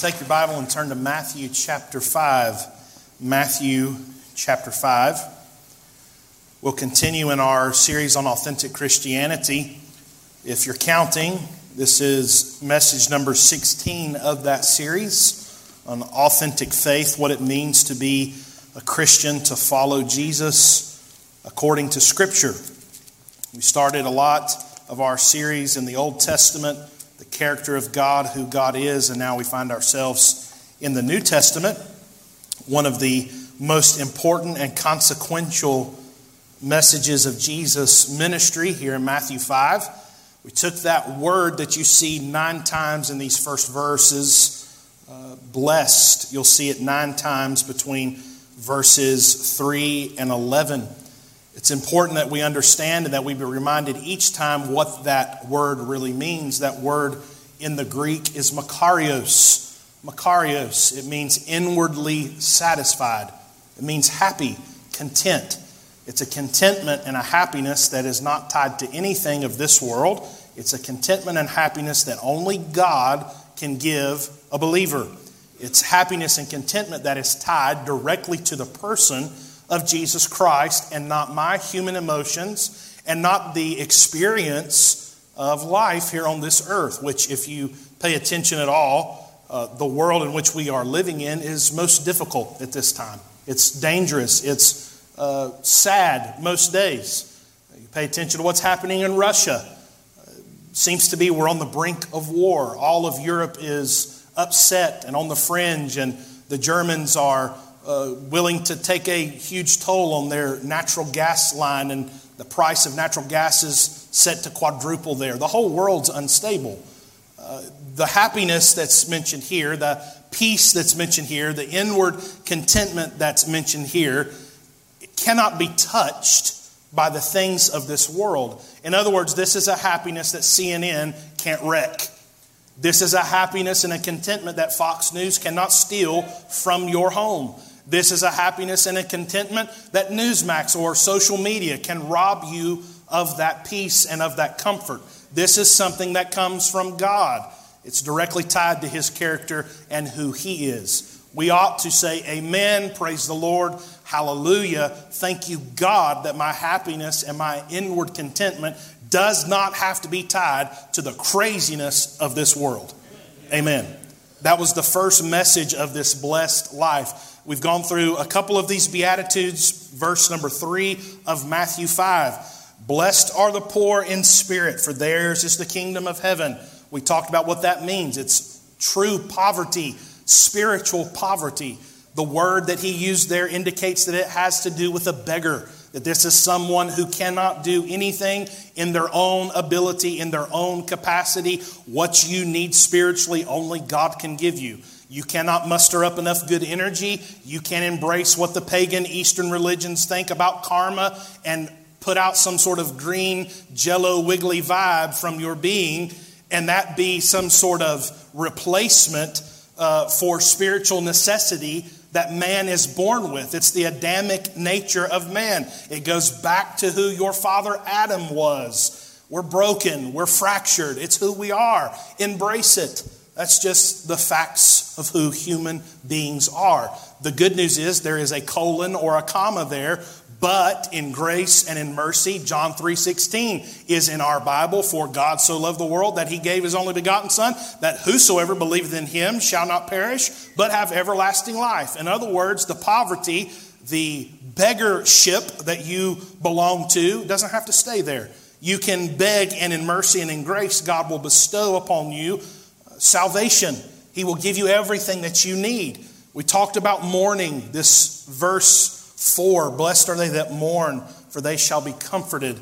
Take your Bible and turn to Matthew chapter 5. Matthew chapter 5. We'll continue in our series on authentic Christianity. If you're counting, this is message number 16 of that series on authentic faith, what it means to be a Christian, to follow Jesus according to Scripture. We started a lot of our series in the Old Testament character of God, who God is, and now we find ourselves in the New Testament. One of the most important and consequential messages of Jesus' ministry here in Matthew 5. We took that word that you see nine times in these first verses, uh, blessed. You'll see it nine times between verses 3 and 11. It's important that we understand and that we be reminded each time what that word really means. That word in the Greek is makarios. Makarios. It means inwardly satisfied. It means happy, content. It's a contentment and a happiness that is not tied to anything of this world. It's a contentment and happiness that only God can give a believer. It's happiness and contentment that is tied directly to the person of Jesus Christ and not my human emotions and not the experience of life here on this earth, which, if you pay attention at all, uh, the world in which we are living in is most difficult at this time. It's dangerous, it's uh, sad most days. You pay attention to what's happening in Russia. Uh, seems to be we're on the brink of war. All of Europe is upset and on the fringe, and the Germans are uh, willing to take a huge toll on their natural gas line, and the price of natural gas is set to quadruple there. The whole world's unstable. Uh, the happiness that's mentioned here, the peace that's mentioned here, the inward contentment that's mentioned here, cannot be touched by the things of this world. In other words, this is a happiness that CNN can't wreck. This is a happiness and a contentment that Fox News cannot steal from your home. This is a happiness and a contentment that Newsmax or social media can rob you of that peace and of that comfort. This is something that comes from God. It's directly tied to his character and who he is. We ought to say, Amen, praise the Lord, hallelujah. Thank you, God, that my happiness and my inward contentment does not have to be tied to the craziness of this world. Amen. That was the first message of this blessed life We've gone through a couple of these Beatitudes, verse number three of Matthew 5. Blessed are the poor in spirit, for theirs is the kingdom of heaven. We talked about what that means. It's true poverty, spiritual poverty. The word that he used there indicates that it has to do with a beggar, that this is someone who cannot do anything in their own ability, in their own capacity. What you need spiritually, only God can give you. You cannot muster up enough good energy. You can't embrace what the pagan Eastern religions think about karma and put out some sort of green, jello, wiggly vibe from your being, and that be some sort of replacement uh, for spiritual necessity that man is born with. It's the Adamic nature of man. It goes back to who your father Adam was. We're broken, we're fractured. It's who we are. Embrace it. That's just the facts of who human beings are. The good news is there is a colon or a comma there, but in grace and in mercy, John 3:16 is in our Bible, for God so loved the world that he gave his only begotten son, that whosoever believeth in him shall not perish, but have everlasting life. In other words, the poverty, the beggarship that you belong to doesn't have to stay there. You can beg, and in mercy and in grace, God will bestow upon you salvation. He will give you everything that you need. We talked about mourning, this verse 4 Blessed are they that mourn, for they shall be comforted.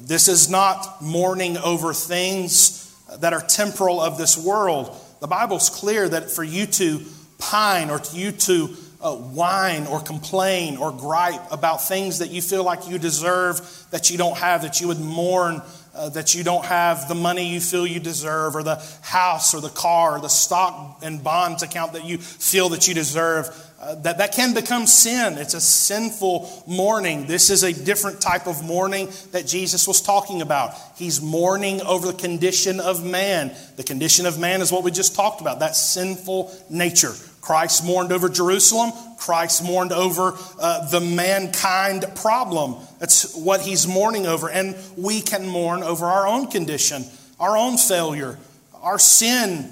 This is not mourning over things that are temporal of this world. The Bible's clear that for you to pine or you to uh, whine or complain or gripe about things that you feel like you deserve that you don't have, that you would mourn uh, that you don't have the money you feel you deserve, or the house, or the car, or the stock and bonds account that you feel that you deserve. Uh, that, that can become sin. It's a sinful mourning. This is a different type of mourning that Jesus was talking about. He's mourning over the condition of man. The condition of man is what we just talked about that sinful nature. Christ mourned over Jerusalem. Christ mourned over uh, the mankind problem. That's what he's mourning over. And we can mourn over our own condition, our own failure, our sin.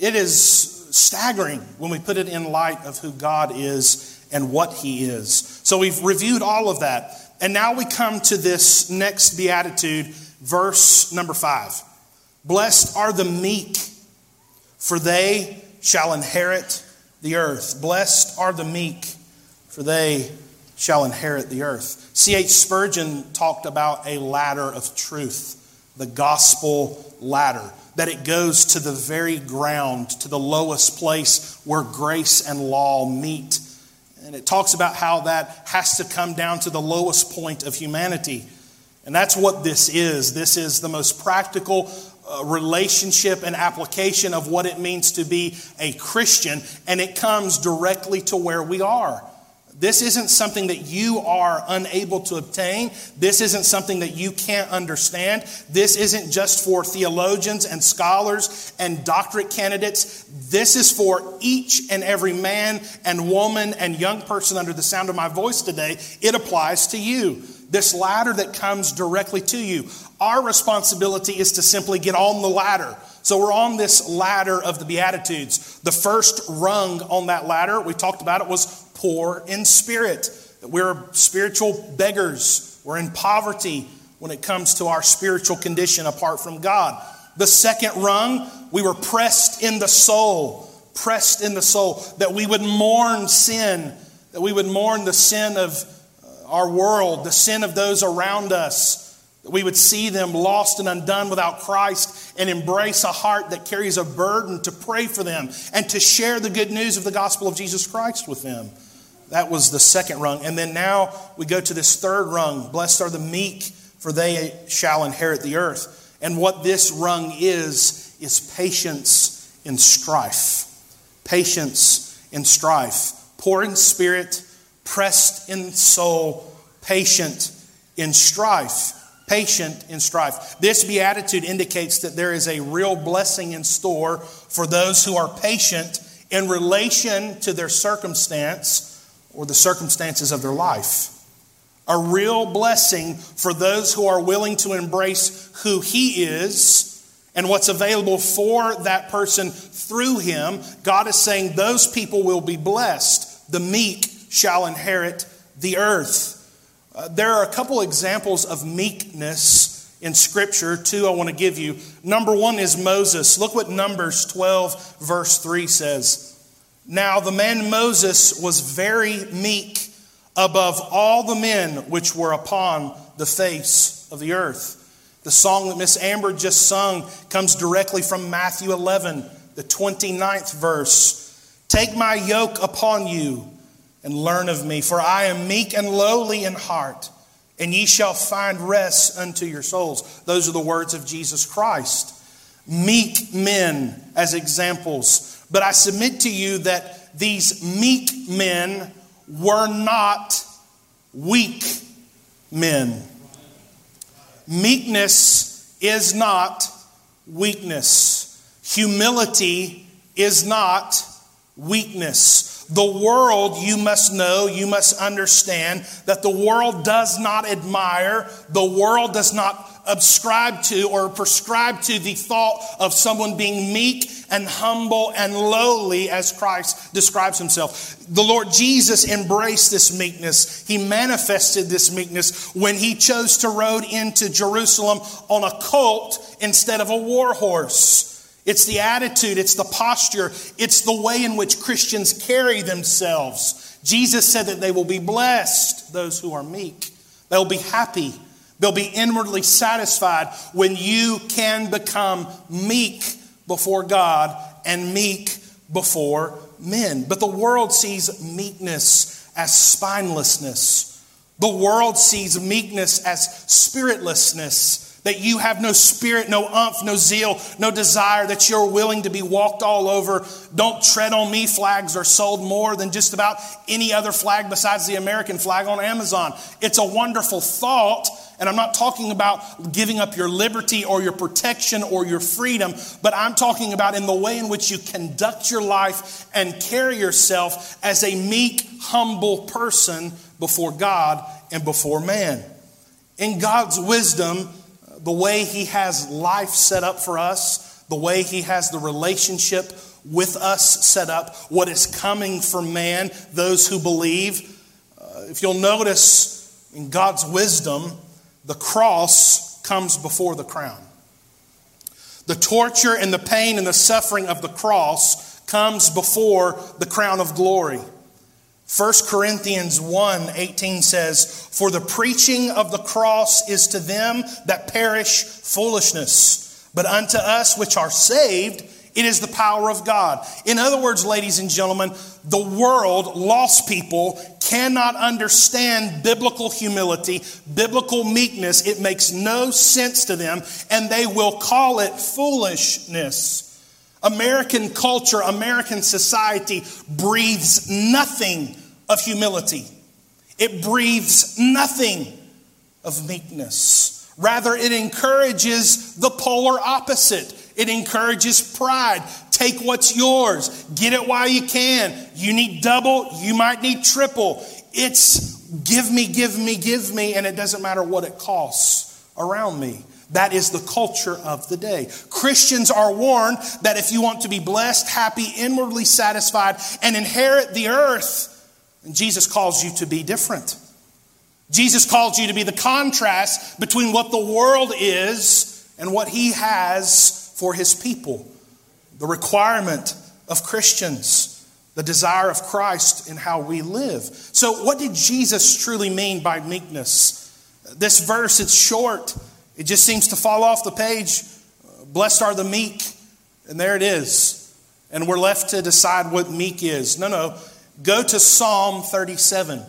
It is staggering when we put it in light of who God is and what he is. So we've reviewed all of that. And now we come to this next beatitude, verse number five. Blessed are the meek, for they shall inherit the earth. Blessed are the meek, for they shall inherit the earth. C.H. Spurgeon talked about a ladder of truth, the gospel ladder, that it goes to the very ground, to the lowest place where grace and law meet. And it talks about how that has to come down to the lowest point of humanity. And that's what this is. This is the most practical, uh, relationship and application of what it means to be a Christian, and it comes directly to where we are. This isn't something that you are unable to obtain. This isn't something that you can't understand. This isn't just for theologians and scholars and doctorate candidates. This is for each and every man and woman and young person under the sound of my voice today. It applies to you. This ladder that comes directly to you. Our responsibility is to simply get on the ladder. So we're on this ladder of the Beatitudes. The first rung on that ladder, we talked about it, was poor in spirit. That we're spiritual beggars. We're in poverty when it comes to our spiritual condition apart from God. The second rung, we were pressed in the soul, pressed in the soul, that we would mourn sin, that we would mourn the sin of uh, our world, the sin of those around us that we would see them lost and undone without Christ and embrace a heart that carries a burden to pray for them and to share the good news of the gospel of Jesus Christ with them. That was the second rung. And then now we go to this third rung Blessed are the meek, for they shall inherit the earth. And what this rung is, is patience in strife. Patience in strife. Poor in spirit, pressed in soul, patient in strife patient in strife. This beatitude indicates that there is a real blessing in store for those who are patient in relation to their circumstance or the circumstances of their life. A real blessing for those who are willing to embrace who He is and what's available for that person through Him. God is saying those people will be blessed. The meek shall inherit the earth. Uh, there are a couple examples of meekness in Scripture, two I want to give you. Number one is Moses. Look what Numbers 12, verse 3 says. Now, the man Moses was very meek above all the men which were upon the face of the earth. The song that Miss Amber just sung comes directly from Matthew 11, the 29th verse. Take my yoke upon you and learn of me, for I am meek and lowly in heart, and ye shall find rest unto your souls. Those are the words of Jesus Christ. Meek men as examples. But I submit to you that these meek men were not weak men. Meekness is not weakness. Humility is not weakness. The world, you must know, you must understand that the world does not admire, the world does not ascribe to or prescribe to the thought of someone being meek and humble and lowly as Christ describes himself. The Lord Jesus embraced this meekness. He manifested this meekness when he chose to rode into Jerusalem on a colt instead of a war horse. It's the attitude, it's the posture, it's the way in which Christians carry themselves. Jesus said that they will be blessed, those who are meek. They'll be happy. They'll be inwardly satisfied when you can become meek before God and meek before men. But the world sees meekness as spinelessness. The world sees meekness as spiritlessness that you have no spirit, no umph, no zeal, no desire, that you're willing to be walked all over. Don't tread on me flags are sold more than just about any other flag besides the American flag on Amazon. It's a wonderful thought, and I'm not talking about giving up your liberty or your protection or your freedom, but I'm talking about in the way in which you conduct your life and carry yourself as a meek, humble person before God and before man. In God's wisdom, the way He has life set up for us, the way He has the relationship with us set up, what is coming for man, those who believe. Uh, if you'll notice in God's wisdom, the cross comes before the crown. The torture and the pain and the suffering of the cross comes before the crown of glory. 1 Corinthians 1 18 says, For the preaching of the cross is to them that perish foolishness, but unto us which are saved, it is the power of God. In other words, ladies and gentlemen, the world, lost people, cannot understand biblical humility, biblical meekness. It makes no sense to them, and they will call it foolishness. American culture, American society breathes nothing of humility. It breathes nothing of meekness. Rather, it encourages the polar opposite. It encourages pride. Take what's yours. Get it while you can. You need double, you might need triple. It's give me, give me, give me, and it doesn't matter what it costs around me. That is the culture of the day. Christians are warned that if you want to be blessed, happy, inwardly satisfied, and inherit the earth, Jesus calls you to be different. Jesus calls you to be the contrast between what the world is and what he has for his people. The requirement of Christians, the desire of Christ in how we live. So, what did Jesus truly mean by meekness? This verse, it's short. It just seems to fall off the page. Blessed are the meek. And there it is. And we're left to decide what meek is. No, no. Go to Psalm 37.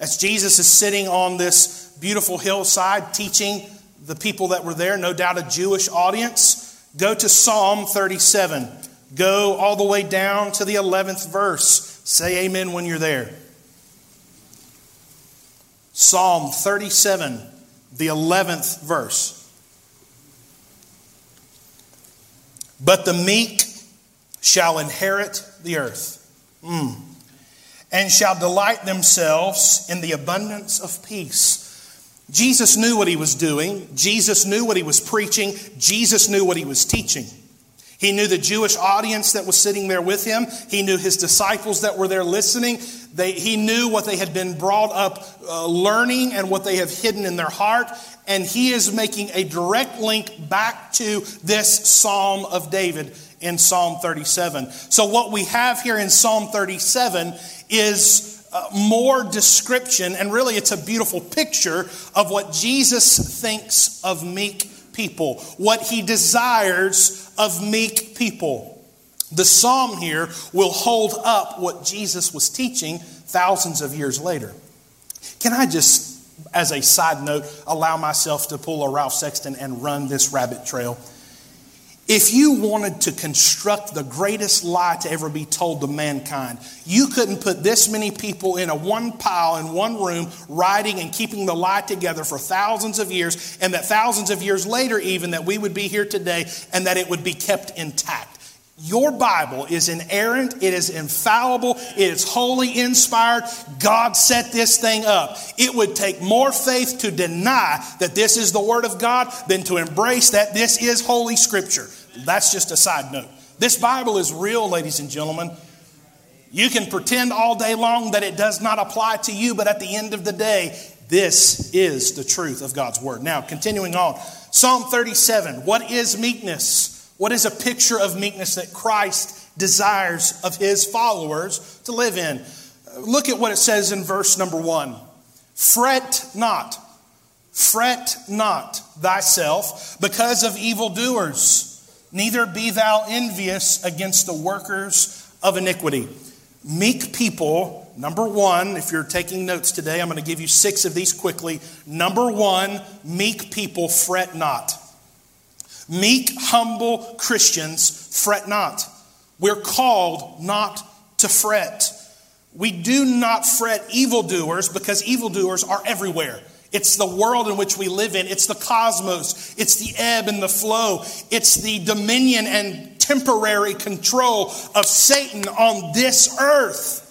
As Jesus is sitting on this beautiful hillside teaching the people that were there, no doubt a Jewish audience, go to Psalm 37. Go all the way down to the 11th verse. Say amen when you're there. Psalm 37 the 11th verse. But the meek shall inherit the earth mm. and shall delight themselves in the abundance of peace. Jesus knew what he was doing. Jesus knew what he was preaching. Jesus knew what he was teaching. He knew the Jewish audience that was sitting there with him. He knew his disciples that were there listening. They, he knew what they had been brought up uh, learning and what they have hidden in their heart. And he is making a direct link back to this Psalm of David in Psalm 37. So, what we have here in Psalm 37 is uh, more description, and really it's a beautiful picture of what Jesus thinks of meek people, what he desires of meek people. The psalm here will hold up what Jesus was teaching thousands of years later. Can I just, as a side note, allow myself to pull a Ralph Sexton and run this rabbit trail? If you wanted to construct the greatest lie to ever be told to mankind, you couldn't put this many people in a one pile in one room, writing and keeping the lie together for thousands of years, and that thousands of years later, even, that we would be here today and that it would be kept intact. Your Bible is inerrant, it is infallible, it is wholly inspired. God set this thing up. It would take more faith to deny that this is the Word of God than to embrace that this is Holy Scripture. That's just a side note. This Bible is real, ladies and gentlemen. You can pretend all day long that it does not apply to you, but at the end of the day, this is the truth of God's Word. Now, continuing on, Psalm 37 What is meekness? What is a picture of meekness that Christ desires of his followers to live in? Look at what it says in verse number one Fret not, fret not thyself because of evildoers, neither be thou envious against the workers of iniquity. Meek people Number one, if you're taking notes today, I'm going to give you six of these quickly. Number one, meek people fret not. Meek, humble Christians fret not. We're called not to fret. We do not fret evildoers because evildoers are everywhere. It's the world in which we live in. It's the cosmos. It's the ebb and the flow. It's the dominion and temporary control of Satan on this earth.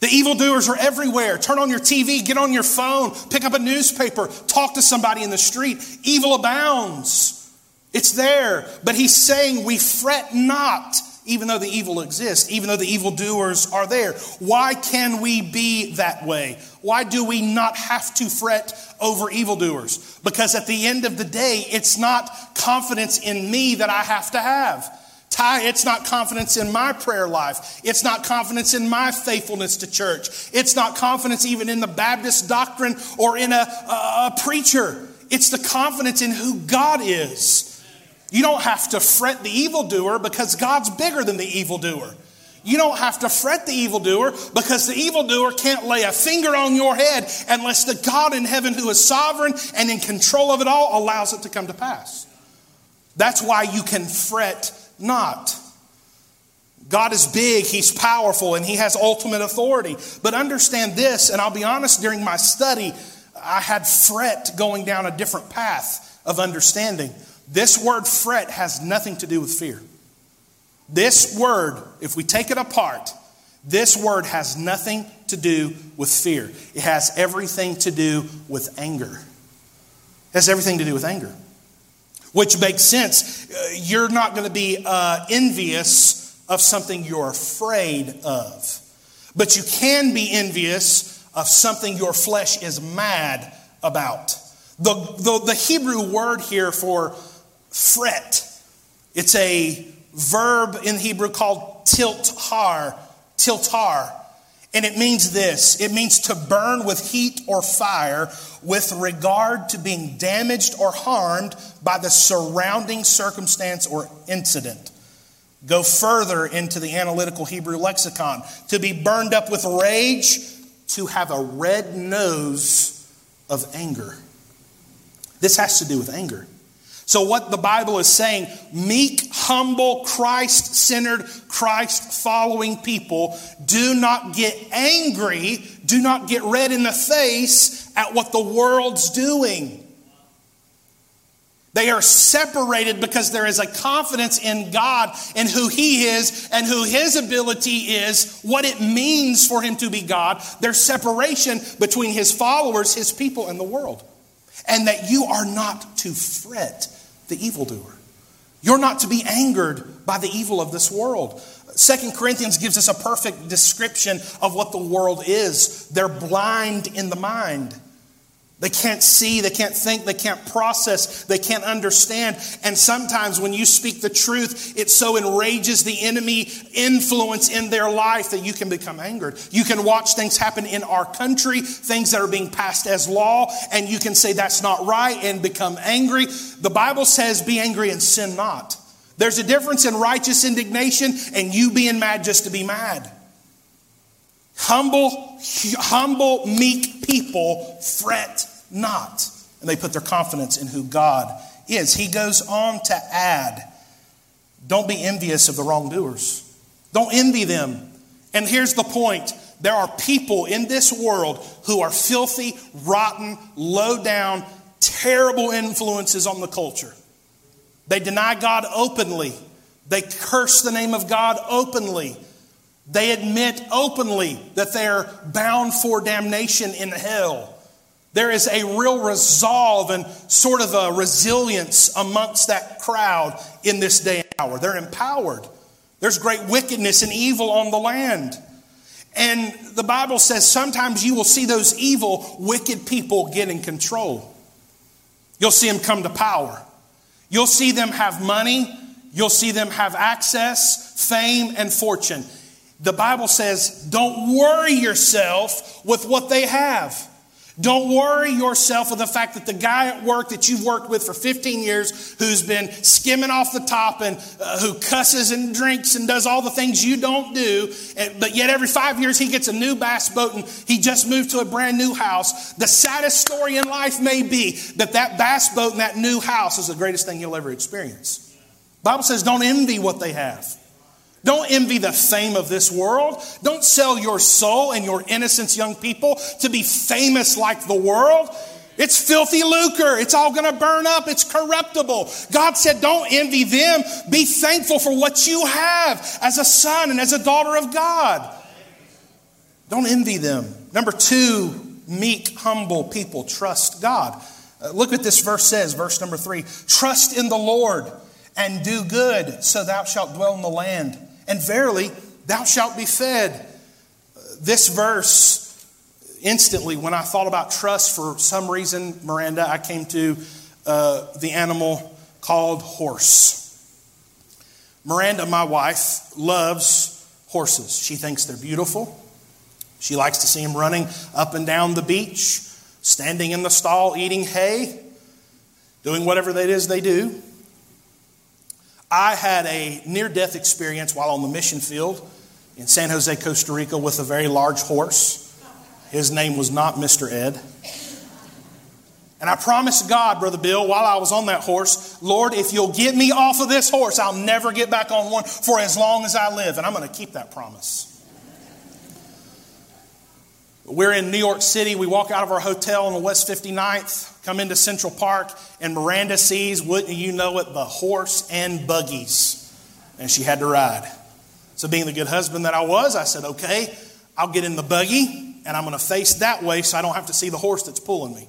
The evildoers are everywhere. Turn on your TV, get on your phone, pick up a newspaper, talk to somebody in the street. Evil abounds. It's there. But he's saying we fret not even though the evil exists, even though the evildoers are there. Why can we be that way? Why do we not have to fret over evildoers? Because at the end of the day, it's not confidence in me that I have to have. It's not confidence in my prayer life. It's not confidence in my faithfulness to church. It's not confidence even in the Baptist doctrine or in a, a, a preacher. It's the confidence in who God is. You don't have to fret the evildoer because God's bigger than the evildoer. You don't have to fret the evildoer because the evildoer can't lay a finger on your head unless the God in heaven who is sovereign and in control of it all allows it to come to pass. That's why you can fret not. God is big, He's powerful, and He has ultimate authority. But understand this, and I'll be honest, during my study, I had fret going down a different path of understanding. This word fret has nothing to do with fear. This word, if we take it apart, this word has nothing to do with fear. It has everything to do with anger. It has everything to do with anger. Which makes sense. Uh, you're not going to be uh, envious of something you're afraid of. But you can be envious of something your flesh is mad about. The, the, the Hebrew word here for fret. It's a verb in Hebrew called tilt tiltar, tiltar. And it means this it means to burn with heat or fire with regard to being damaged or harmed by the surrounding circumstance or incident. Go further into the analytical Hebrew lexicon. To be burned up with rage, to have a red nose of anger. This has to do with anger. So, what the Bible is saying, meek, humble, Christ centered, Christ following people do not get angry, do not get red in the face at what the world's doing. They are separated because there is a confidence in God and who He is and who His ability is, what it means for Him to be God. There's separation between His followers, His people, and the world. And that you are not to fret the evildoer. You're not to be angered by the evil of this world. Second Corinthians gives us a perfect description of what the world is. They're blind in the mind. They can't see, they can't think, they can't process, they can't understand. And sometimes when you speak the truth, it so enrages the enemy influence in their life that you can become angered. You can watch things happen in our country, things that are being passed as law, and you can say that's not right and become angry. The Bible says, be angry and sin not. There's a difference in righteous indignation and you being mad just to be mad. Humble, humble, meek people fret not. And they put their confidence in who God is. He goes on to add don't be envious of the wrongdoers, don't envy them. And here's the point there are people in this world who are filthy, rotten, low down, terrible influences on the culture. They deny God openly. They curse the name of God openly. They admit openly that they're bound for damnation in hell. There is a real resolve and sort of a resilience amongst that crowd in this day and hour. They're empowered. There's great wickedness and evil on the land. And the Bible says sometimes you will see those evil, wicked people get in control. You'll see them come to power. You'll see them have money. You'll see them have access, fame, and fortune. The Bible says, don't worry yourself with what they have. Don't worry yourself with the fact that the guy at work that you've worked with for 15 years, who's been skimming off the top and uh, who cusses and drinks and does all the things you don't do, and, but yet every five years he gets a new bass boat and he just moved to a brand new house. The saddest story in life may be that that bass boat and that new house is the greatest thing you'll ever experience. Bible says, don't envy what they have. Don't envy the fame of this world. Don't sell your soul and your innocence, young people, to be famous like the world. It's filthy lucre. It's all going to burn up. It's corruptible. God said, don't envy them. Be thankful for what you have as a son and as a daughter of God. Don't envy them. Number two, meek, humble people trust God. Uh, look what this verse says, verse number three. Trust in the Lord and do good, so thou shalt dwell in the land and verily thou shalt be fed. This verse, instantly, when I thought about trust, for some reason, Miranda, I came to uh, the animal called horse. Miranda, my wife, loves horses. She thinks they're beautiful. She likes to see them running up and down the beach, standing in the stall, eating hay, doing whatever it is they do. I had a near death experience while on the mission field in San Jose, Costa Rica, with a very large horse. His name was not Mr. Ed. And I promised God, Brother Bill, while I was on that horse, Lord, if you'll get me off of this horse, I'll never get back on one for as long as I live. And I'm going to keep that promise. We're in New York City. We walk out of our hotel on the West 59th, come into Central Park, and Miranda sees, wouldn't you know it, the horse and buggies. And she had to ride. So, being the good husband that I was, I said, okay, I'll get in the buggy and I'm going to face that way so I don't have to see the horse that's pulling me.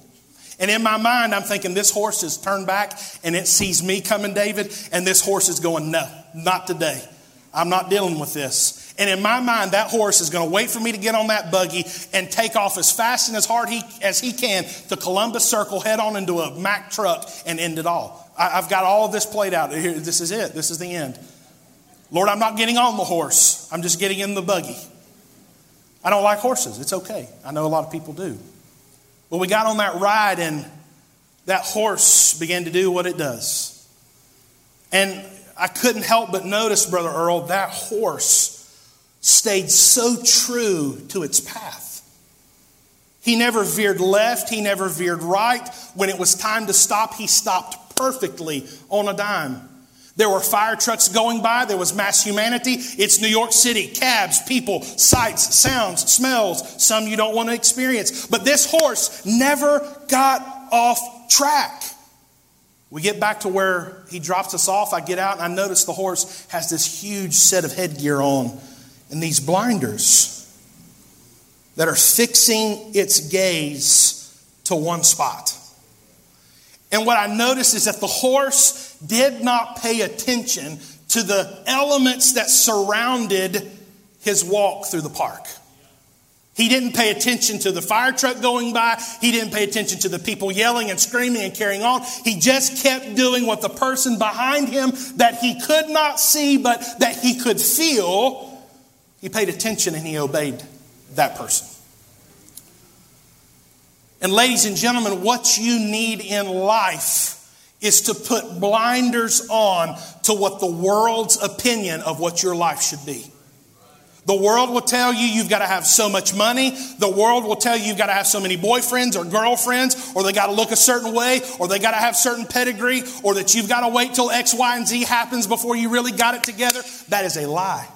And in my mind, I'm thinking this horse is turned back and it sees me coming, David, and this horse is going, no, not today. I'm not dealing with this. And in my mind, that horse is going to wait for me to get on that buggy and take off as fast and as hard he, as he can to Columbus Circle, head on into a Mack truck, and end it all. I, have got all of this played out. Here, this is it. This is the end. Lord, I'm not getting on the horse. I'm just getting in the buggy. I don't like horses. It's okay. I know a lot of people do. But we got on that ride, and that horse began to do what it does. And I couldn't help but notice, Brother Earl, that horse stayed so true to its path. He never veered left, he never veered right. When it was time to stop, he stopped perfectly on a dime. There were fire trucks going by. There was mass humanity. It's New York City. Cabs, people, sights, sounds, smells, some you don't want to experience. But this horse never got off track. We get back to where he drops us off. I get out and I notice the horse has this huge set of headgear on and these blinders that are fixing its gaze to one spot. And what I noticed is that the horse did not pay attention to the elements that surrounded his walk through the park. He didn't pay attention to the fire truck going by. He didn't pay attention to the people yelling and screaming and carrying on. He just kept doing what the person behind him that he could not see but that he could feel, he paid attention and he obeyed that person. And, ladies and gentlemen, what you need in life is to put blinders on to what the world's opinion of what your life should be. The world will tell you you've got to have so much money. The world will tell you you've got to have so many boyfriends or girlfriends, or they got to look a certain way, or they got to have certain pedigree, or that you've got to wait till X, Y, and Z happens before you really got it together. That is a lie.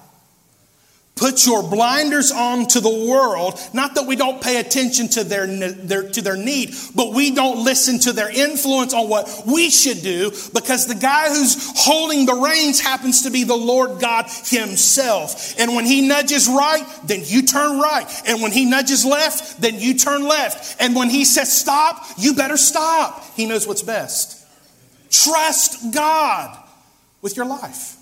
Put your blinders on to the world. Not that we don't pay attention to their, their, to their need, but we don't listen to their influence on what we should do because the guy who's holding the reins happens to be the Lord God Himself. And when He nudges right, then you turn right. And when He nudges left, then you turn left. And when He says stop, you better stop. He knows what's best. Trust God with your life.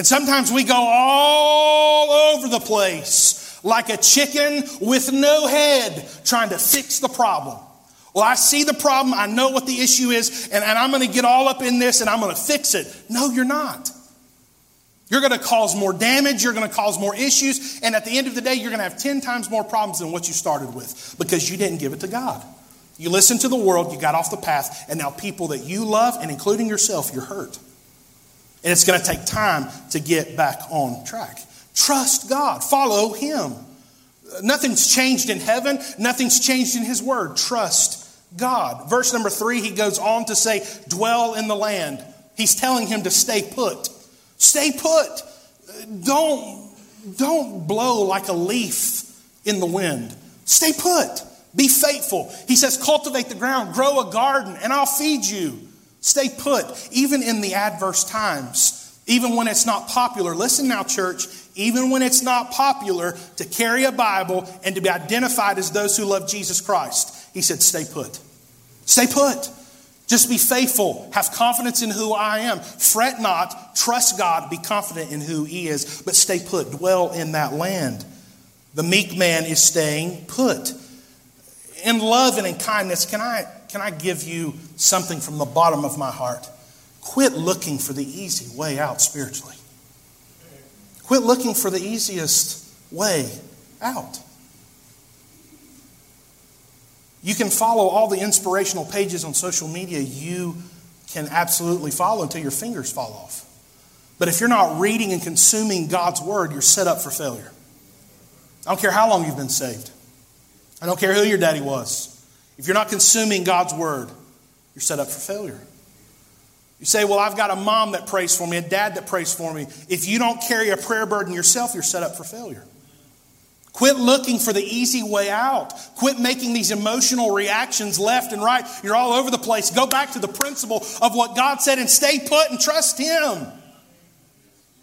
And sometimes we go all over the place like a chicken with no head trying to fix the problem. Well, I see the problem, I know what the issue is, and, and I'm going to get all up in this and I'm going to fix it. No, you're not. You're going to cause more damage. You're going to cause more issues. And at the end of the day, you're going to have 10 times more problems than what you started with because you didn't give it to God. You listened to the world, you got off the path, and now people that you love, and including yourself, you're hurt. And it's going to take time to get back on track. Trust God, follow Him. Nothing's changed in heaven, nothing's changed in His Word. Trust God. Verse number three, he goes on to say, dwell in the land. He's telling him to stay put. Stay put. Don't, don't blow like a leaf in the wind. Stay put. Be faithful. He says, cultivate the ground, grow a garden, and I'll feed you. Stay put, even in the adverse times, even when it's not popular. Listen now, church, even when it's not popular to carry a Bible and to be identified as those who love Jesus Christ, he said, stay put. Stay put. Just be faithful. Have confidence in who I am. Fret not. Trust God. Be confident in who He is. But stay put. Dwell in that land. The meek man is staying put. In love and in kindness, can I, can I give you something from the bottom of my heart? Quit looking for the easy way out spiritually. Quit looking for the easiest way out. You can follow all the inspirational pages on social media you can absolutely follow until your fingers fall off. But if you're not reading and consuming God's word, you're set up for failure. I don't care how long you've been saved. I don't care who your daddy was. If you're not consuming God's word, you're set up for failure. You say, Well, I've got a mom that prays for me, a dad that prays for me. If you don't carry a prayer burden yourself, you're set up for failure. Quit looking for the easy way out. Quit making these emotional reactions left and right. You're all over the place. Go back to the principle of what God said and stay put and trust Him.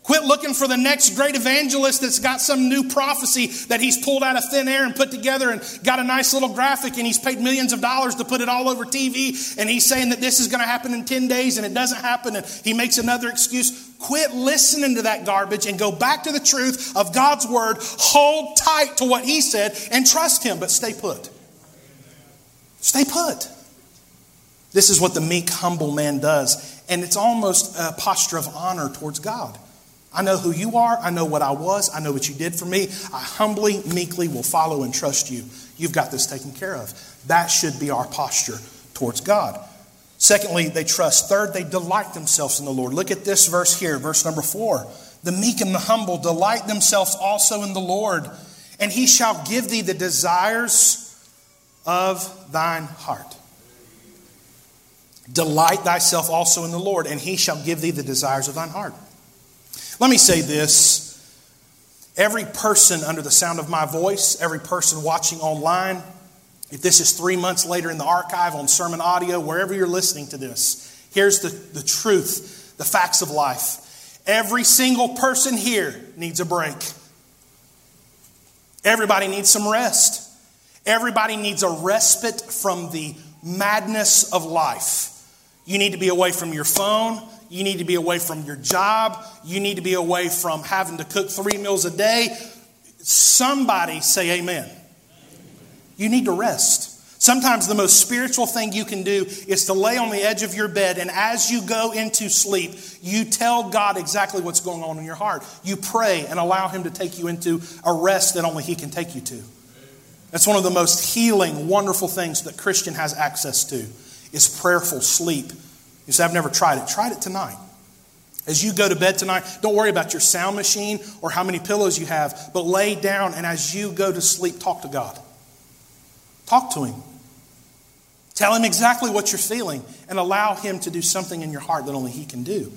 Quit looking for the next great evangelist that's got some new prophecy that he's pulled out of thin air and put together and got a nice little graphic and he's paid millions of dollars to put it all over TV and he's saying that this is going to happen in 10 days and it doesn't happen and he makes another excuse. Quit listening to that garbage and go back to the truth of God's word. Hold tight to what he said and trust him, but stay put. Stay put. This is what the meek, humble man does. And it's almost a posture of honor towards God. I know who you are. I know what I was. I know what you did for me. I humbly, meekly will follow and trust you. You've got this taken care of. That should be our posture towards God. Secondly, they trust. Third, they delight themselves in the Lord. Look at this verse here, verse number four. The meek and the humble delight themselves also in the Lord, and he shall give thee the desires of thine heart. Delight thyself also in the Lord, and he shall give thee the desires of thine heart. Let me say this. Every person under the sound of my voice, every person watching online, if this is three months later in the archive on sermon audio, wherever you're listening to this, here's the, the truth, the facts of life. Every single person here needs a break. Everybody needs some rest. Everybody needs a respite from the madness of life. You need to be away from your phone. You need to be away from your job. You need to be away from having to cook three meals a day. Somebody say amen. You need to rest. Sometimes the most spiritual thing you can do is to lay on the edge of your bed, and as you go into sleep, you tell God exactly what's going on in your heart. You pray and allow Him to take you into a rest that only He can take you to. That's one of the most healing, wonderful things that Christian has access to is prayerful sleep you say, I've never tried it. Try it tonight. As you go to bed tonight, don't worry about your sound machine or how many pillows you have, but lay down and as you go to sleep, talk to God. Talk to Him. Tell Him exactly what you're feeling and allow Him to do something in your heart that only He can do.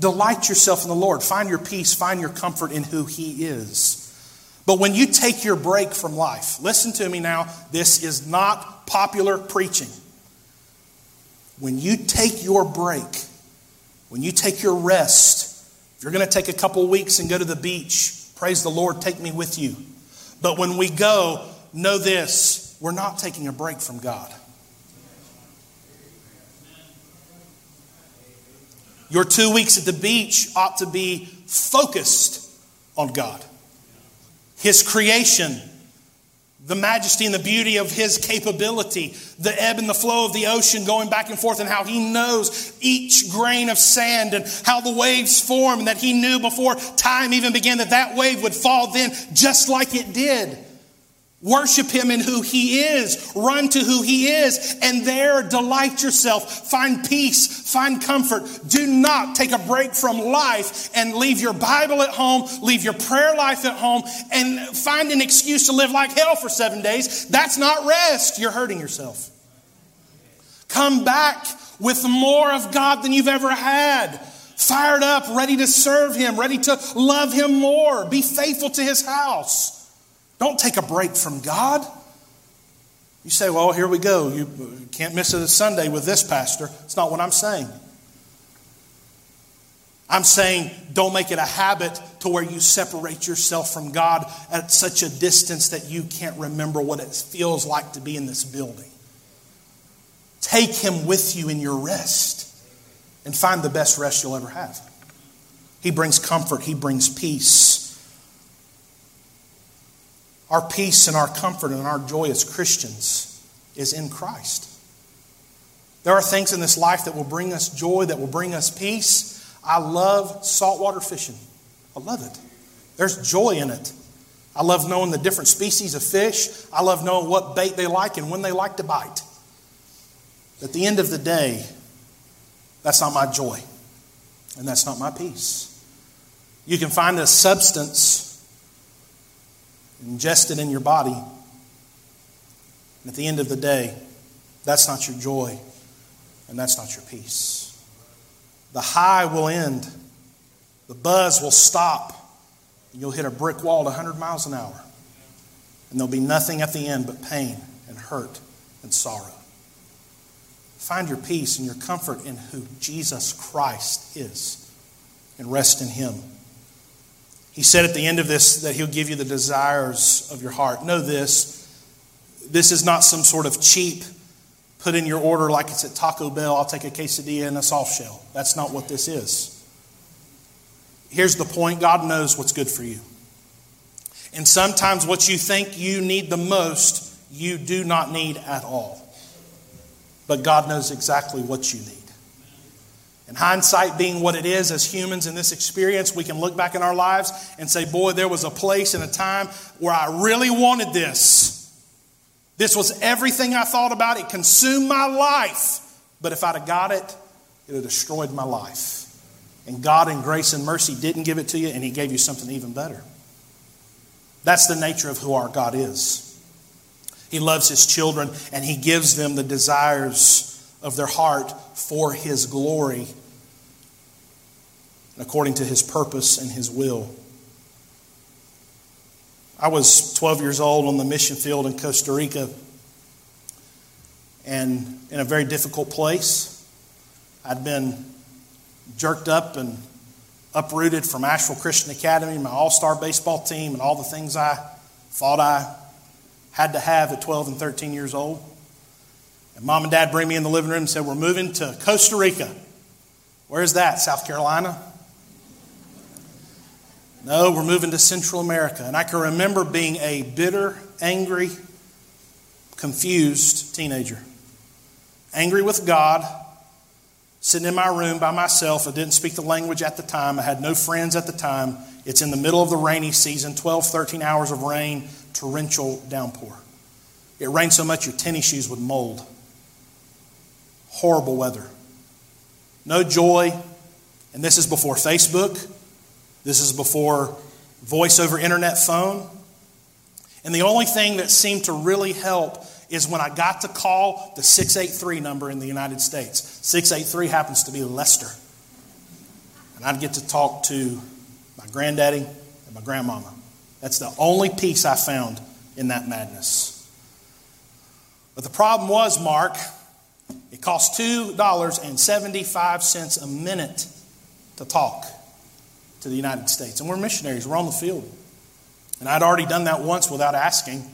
Delight yourself in the Lord. Find your peace, find your comfort in who He is. But when you take your break from life, listen to me now, this is not popular preaching. When you take your break, when you take your rest, if you're going to take a couple weeks and go to the beach, praise the Lord, take me with you. But when we go, know this we're not taking a break from God. Your two weeks at the beach ought to be focused on God, His creation, the majesty and the beauty of his capability, the ebb and the flow of the ocean going back and forth, and how he knows each grain of sand and how the waves form, and that he knew before time even began that that wave would fall then just like it did. Worship him in who he is. Run to who he is. And there delight yourself. Find peace. Find comfort. Do not take a break from life and leave your Bible at home, leave your prayer life at home, and find an excuse to live like hell for seven days. That's not rest. You're hurting yourself. Come back with more of God than you've ever had. Fired up, ready to serve him, ready to love him more. Be faithful to his house. Don't take a break from God. You say, well, here we go. You can't miss it a Sunday with this pastor. It's not what I'm saying. I'm saying don't make it a habit to where you separate yourself from God at such a distance that you can't remember what it feels like to be in this building. Take Him with you in your rest and find the best rest you'll ever have. He brings comfort, He brings peace. Our peace and our comfort and our joy as Christians is in Christ. There are things in this life that will bring us joy, that will bring us peace. I love saltwater fishing. I love it. There's joy in it. I love knowing the different species of fish. I love knowing what bait they like and when they like to bite. At the end of the day, that's not my joy, and that's not my peace. You can find a substance ingest it in your body. And at the end of the day, that's not your joy, and that's not your peace. The high will end, the buzz will stop, and you'll hit a brick wall at 100 miles an hour. And there'll be nothing at the end but pain and hurt and sorrow. Find your peace and your comfort in who Jesus Christ is and rest in Him. He said at the end of this that He'll give you the desires of your heart. Know this this is not some sort of cheap, put in your order like it's at Taco Bell, I'll take a quesadilla and a soft shell. That's not what this is. Here's the point God knows what's good for you. And sometimes what you think you need the most, you do not need at all. But God knows exactly what you need. And hindsight being what it is as humans in this experience, we can look back in our lives and say, boy, there was a place and a time where I really wanted this. This was everything I thought about. It consumed my life. But if I'd have got it, it would have destroyed my life. And God, in grace and mercy, didn't give it to you, and He gave you something even better. That's the nature of who our God is. He loves His children, and He gives them the desires of their heart for His glory and according to His purpose and His will. I was 12 years old on the mission field in Costa Rica and in a very difficult place. I'd been jerked up and uprooted from Asheville Christian Academy, my all star baseball team, and all the things I thought I had to have at 12 and 13 years old. And mom and dad bring me in the living room and said, We're moving to Costa Rica. Where's that? South Carolina? No, we're moving to Central America. And I can remember being a bitter, angry, confused teenager. Angry with God, sitting in my room by myself. I didn't speak the language at the time. I had no friends at the time. It's in the middle of the rainy season 12, 13 hours of rain, torrential downpour. It rained so much your tennis shoes would mold horrible weather. No joy. And this is before Facebook. This is before voice over internet phone. And the only thing that seemed to really help is when I got to call the 683 number in the United States. 683 happens to be Leicester. And I'd get to talk to my granddaddy and my grandmama. That's the only peace I found in that madness. But the problem was, Mark, it costs $2.75 a minute to talk to the United States. And we're missionaries, we're on the field. And I'd already done that once without asking,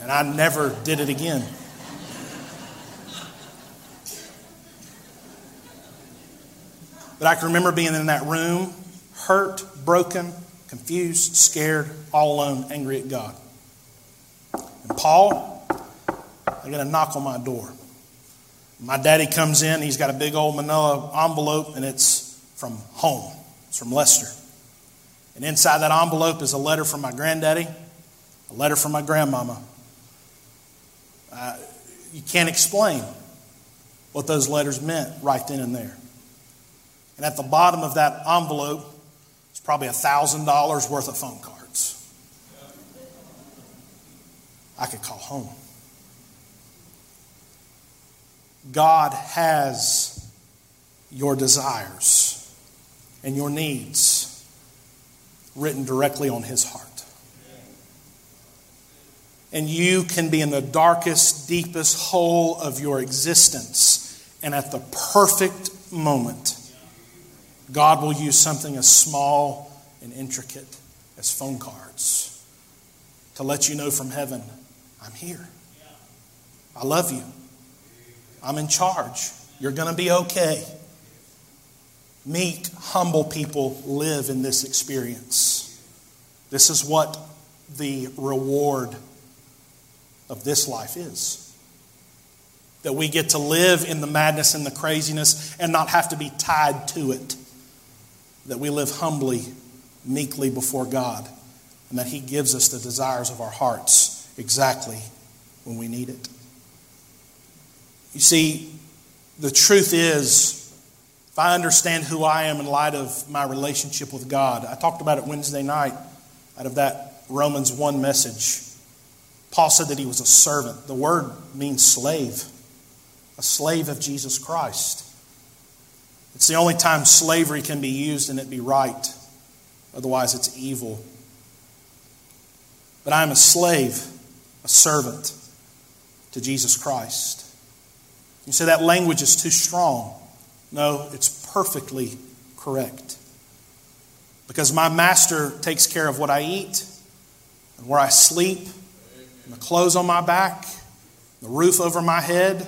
and I never did it again. But I can remember being in that room, hurt, broken, confused, scared, all alone, angry at God. And Paul, I get a knock on my door. My daddy comes in, he's got a big old manila envelope, and it's from home. It's from Leicester. And inside that envelope is a letter from my granddaddy, a letter from my grandmama. Uh, you can't explain what those letters meant right then and there. And at the bottom of that envelope is probably $1,000 worth of phone cards. I could call home. God has your desires and your needs written directly on His heart. And you can be in the darkest, deepest hole of your existence, and at the perfect moment, God will use something as small and intricate as phone cards to let you know from heaven, I'm here. I love you. I'm in charge. You're going to be okay. Meek, humble people live in this experience. This is what the reward of this life is. That we get to live in the madness and the craziness and not have to be tied to it. That we live humbly, meekly before God, and that He gives us the desires of our hearts exactly when we need it. You see, the truth is, if I understand who I am in light of my relationship with God, I talked about it Wednesday night out of that Romans 1 message. Paul said that he was a servant. The word means slave, a slave of Jesus Christ. It's the only time slavery can be used and it be right. Otherwise, it's evil. But I am a slave, a servant to Jesus Christ. You say that language is too strong. No, it's perfectly correct. Because my master takes care of what I eat and where I sleep, and the clothes on my back, the roof over my head,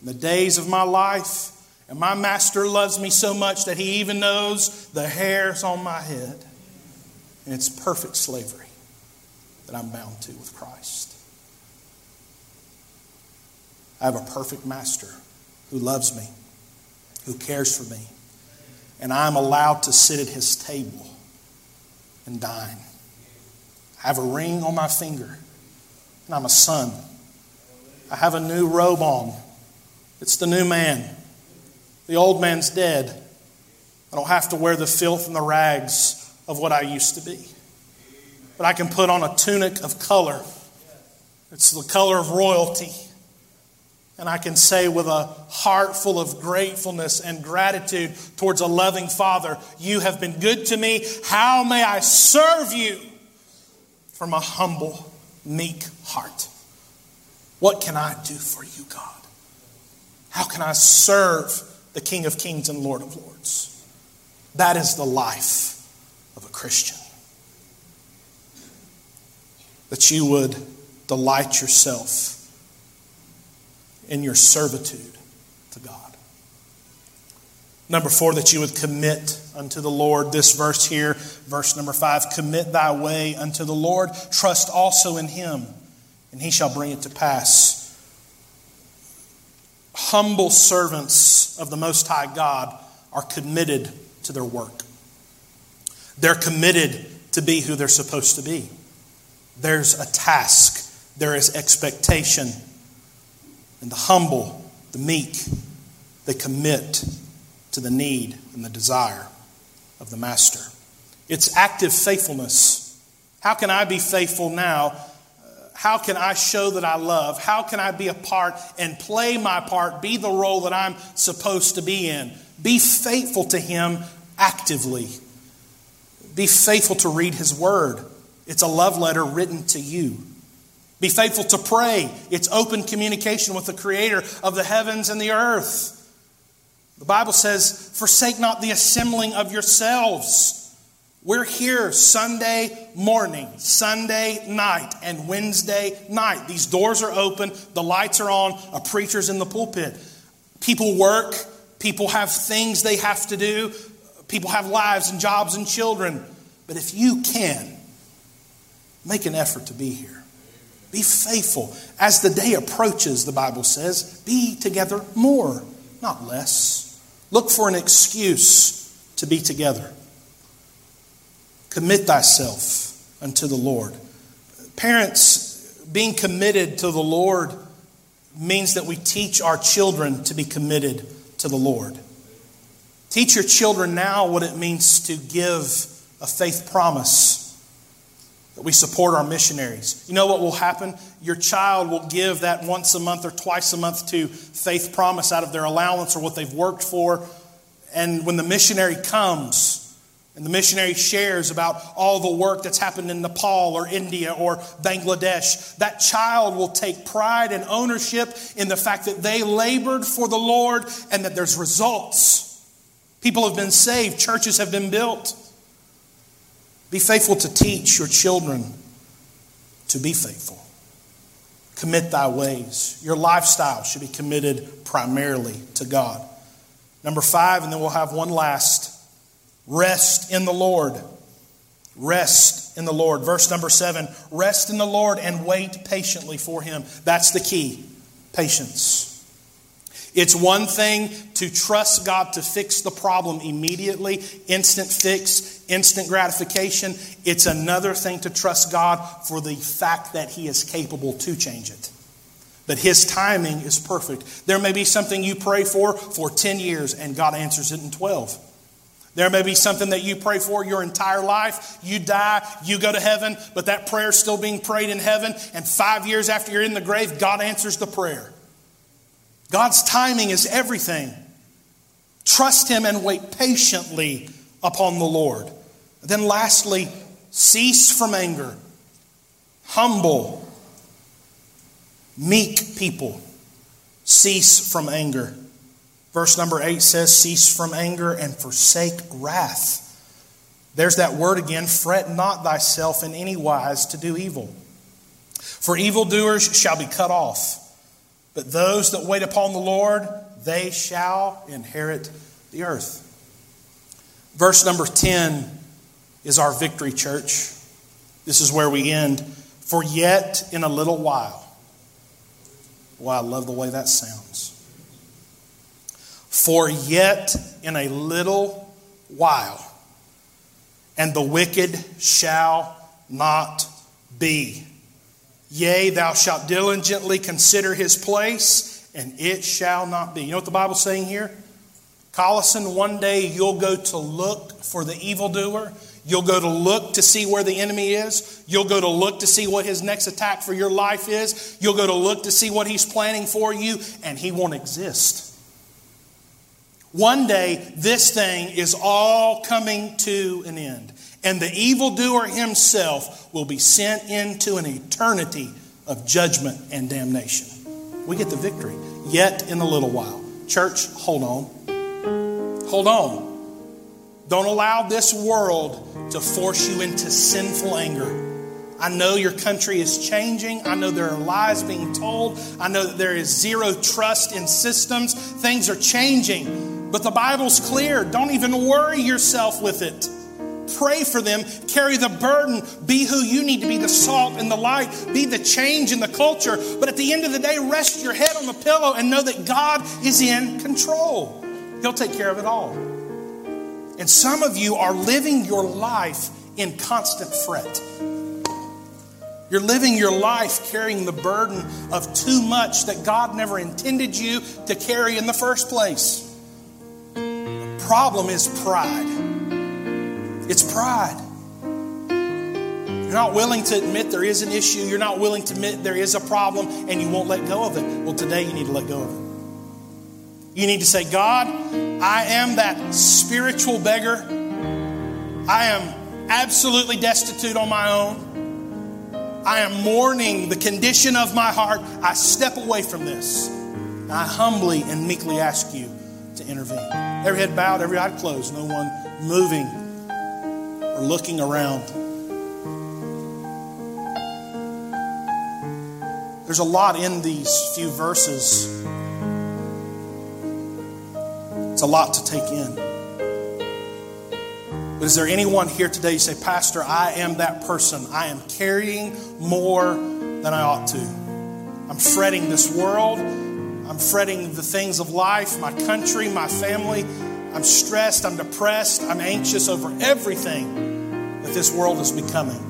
the days of my life. And my master loves me so much that he even knows the hairs on my head. And it's perfect slavery that I'm bound to with Christ. I have a perfect master who loves me, who cares for me, and I'm allowed to sit at his table and dine. I have a ring on my finger, and I'm a son. I have a new robe on. It's the new man. The old man's dead. I don't have to wear the filth and the rags of what I used to be. But I can put on a tunic of color. It's the color of royalty. And I can say with a heart full of gratefulness and gratitude towards a loving Father, You have been good to me. How may I serve you from a humble, meek heart? What can I do for you, God? How can I serve the King of Kings and Lord of Lords? That is the life of a Christian. That you would delight yourself in your servitude to God. Number four, that you would commit unto the Lord. This verse here, verse number five commit thy way unto the Lord, trust also in him, and he shall bring it to pass. Humble servants of the Most High God are committed to their work. They're committed to be who they're supposed to be. There's a task, there is expectation, and the humble, the meek, they commit to the need and the desire of the master. It's active faithfulness. How can I be faithful now? How can I show that I love? How can I be a part and play my part, be the role that I'm supposed to be in? Be faithful to Him actively. Be faithful to read His Word. It's a love letter written to you. Be faithful to pray. It's open communication with the Creator of the heavens and the earth. The Bible says, Forsake not the assembling of yourselves. We're here Sunday morning, Sunday night, and Wednesday night. These doors are open, the lights are on, a preacher's in the pulpit. People work, people have things they have to do, people have lives and jobs and children. But if you can, make an effort to be here. Be faithful. As the day approaches, the Bible says, be together more, not less. Look for an excuse to be together. Commit thyself unto the Lord. Parents, being committed to the Lord means that we teach our children to be committed to the Lord. Teach your children now what it means to give a faith promise that we support our missionaries. You know what will happen? Your child will give that once a month or twice a month to faith promise out of their allowance or what they've worked for. And when the missionary comes, and the missionary shares about all the work that's happened in Nepal or India or Bangladesh. That child will take pride and ownership in the fact that they labored for the Lord and that there's results. People have been saved, churches have been built. Be faithful to teach your children to be faithful. Commit thy ways. Your lifestyle should be committed primarily to God. Number five, and then we'll have one last rest in the Lord. Rest in the Lord. Verse number seven rest in the Lord and wait patiently for him. That's the key patience. It's one thing to trust God to fix the problem immediately, instant fix, instant gratification. It's another thing to trust God for the fact that He is capable to change it. But His timing is perfect. There may be something you pray for for 10 years and God answers it in 12. There may be something that you pray for your entire life. You die, you go to heaven, but that prayer is still being prayed in heaven. And five years after you're in the grave, God answers the prayer. God's timing is everything. Trust Him and wait patiently upon the Lord. Then, lastly, cease from anger. Humble, meek people cease from anger. Verse number 8 says, Cease from anger and forsake wrath. There's that word again fret not thyself in any wise to do evil. For evildoers shall be cut off. But those that wait upon the Lord, they shall inherit the earth. Verse number 10 is our victory, church. This is where we end. For yet in a little while. Wow, I love the way that sounds. For yet in a little while, and the wicked shall not be. Yea, thou shalt diligently consider his place, and it shall not be. You know what the Bible's saying here? Collison, one day you'll go to look for the evildoer. You'll go to look to see where the enemy is. You'll go to look to see what his next attack for your life is. You'll go to look to see what he's planning for you, and he won't exist. One day, this thing is all coming to an end and the evildoer himself will be sent into an eternity of judgment and damnation. We get the victory, yet in a little while. Church, hold on. Hold on. Don't allow this world to force you into sinful anger. I know your country is changing. I know there are lies being told. I know that there is zero trust in systems. Things are changing. But the Bible's clear. Don't even worry yourself with it. Pray for them, carry the burden, be who you need to be the salt and the light, be the change in the culture. But at the end of the day, rest your head on the pillow and know that God is in control. He'll take care of it all. And some of you are living your life in constant fret. You're living your life carrying the burden of too much that God never intended you to carry in the first place. The problem is pride. It's pride. You're not willing to admit there is an issue. You're not willing to admit there is a problem, and you won't let go of it. Well, today you need to let go of it. You need to say, God, I am that spiritual beggar. I am absolutely destitute on my own. I am mourning the condition of my heart. I step away from this. I humbly and meekly ask you to intervene. Every head bowed, every eye closed, no one moving or looking around. There's a lot in these few verses. It's a lot to take in. But is there anyone here today you say, Pastor, I am that person. I am carrying more than I ought to. I'm fretting this world. I'm fretting the things of life, my country, my family. I'm stressed. I'm depressed. I'm anxious over everything that this world is becoming.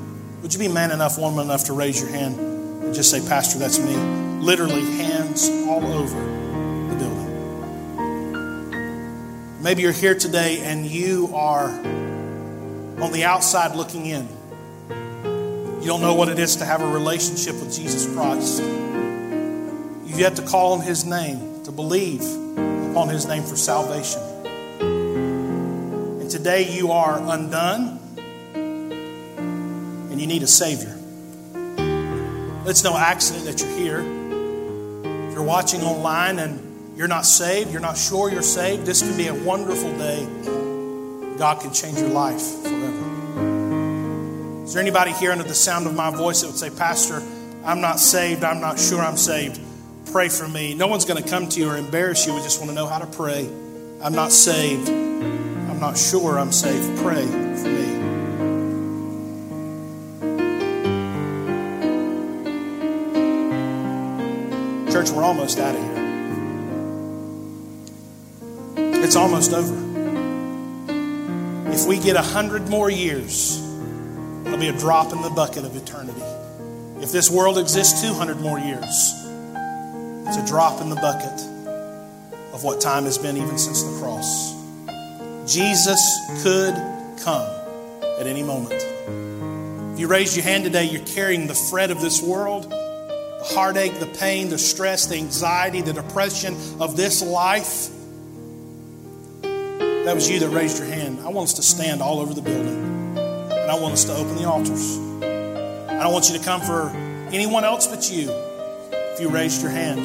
Would you be man enough, woman enough to raise your hand and just say, Pastor, that's me? Literally, hands all over the building. Maybe you're here today and you are on the outside looking in. You don't know what it is to have a relationship with Jesus Christ. You've yet to call on His name, to believe upon His name for salvation. And today you are undone you need a Savior. It's no accident that you're here. If you're watching online and you're not saved, you're not sure you're saved, this can be a wonderful day. God can change your life forever. Is there anybody here under the sound of my voice that would say, Pastor, I'm not saved, I'm not sure I'm saved? Pray for me. No one's going to come to you or embarrass you. We just want to know how to pray. I'm not saved. I'm not sure I'm saved. Pray for me. Church, we're almost out of here. It's almost over. If we get a hundred more years, it'll be a drop in the bucket of eternity. If this world exists 200 more years, it's a drop in the bucket of what time has been even since the cross. Jesus could come at any moment. If you raised your hand today, you're carrying the fret of this world the heartache, the pain, the stress, the anxiety, the depression of this life. That was you that raised your hand. I want us to stand all over the building. And I want us to open the altars. I don't want you to come for anyone else but you if you raised your hand.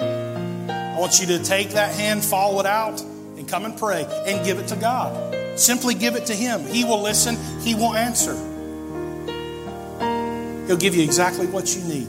I want you to take that hand, follow it out, and come and pray and give it to God. Simply give it to Him. He will listen, He will answer. He'll give you exactly what you need.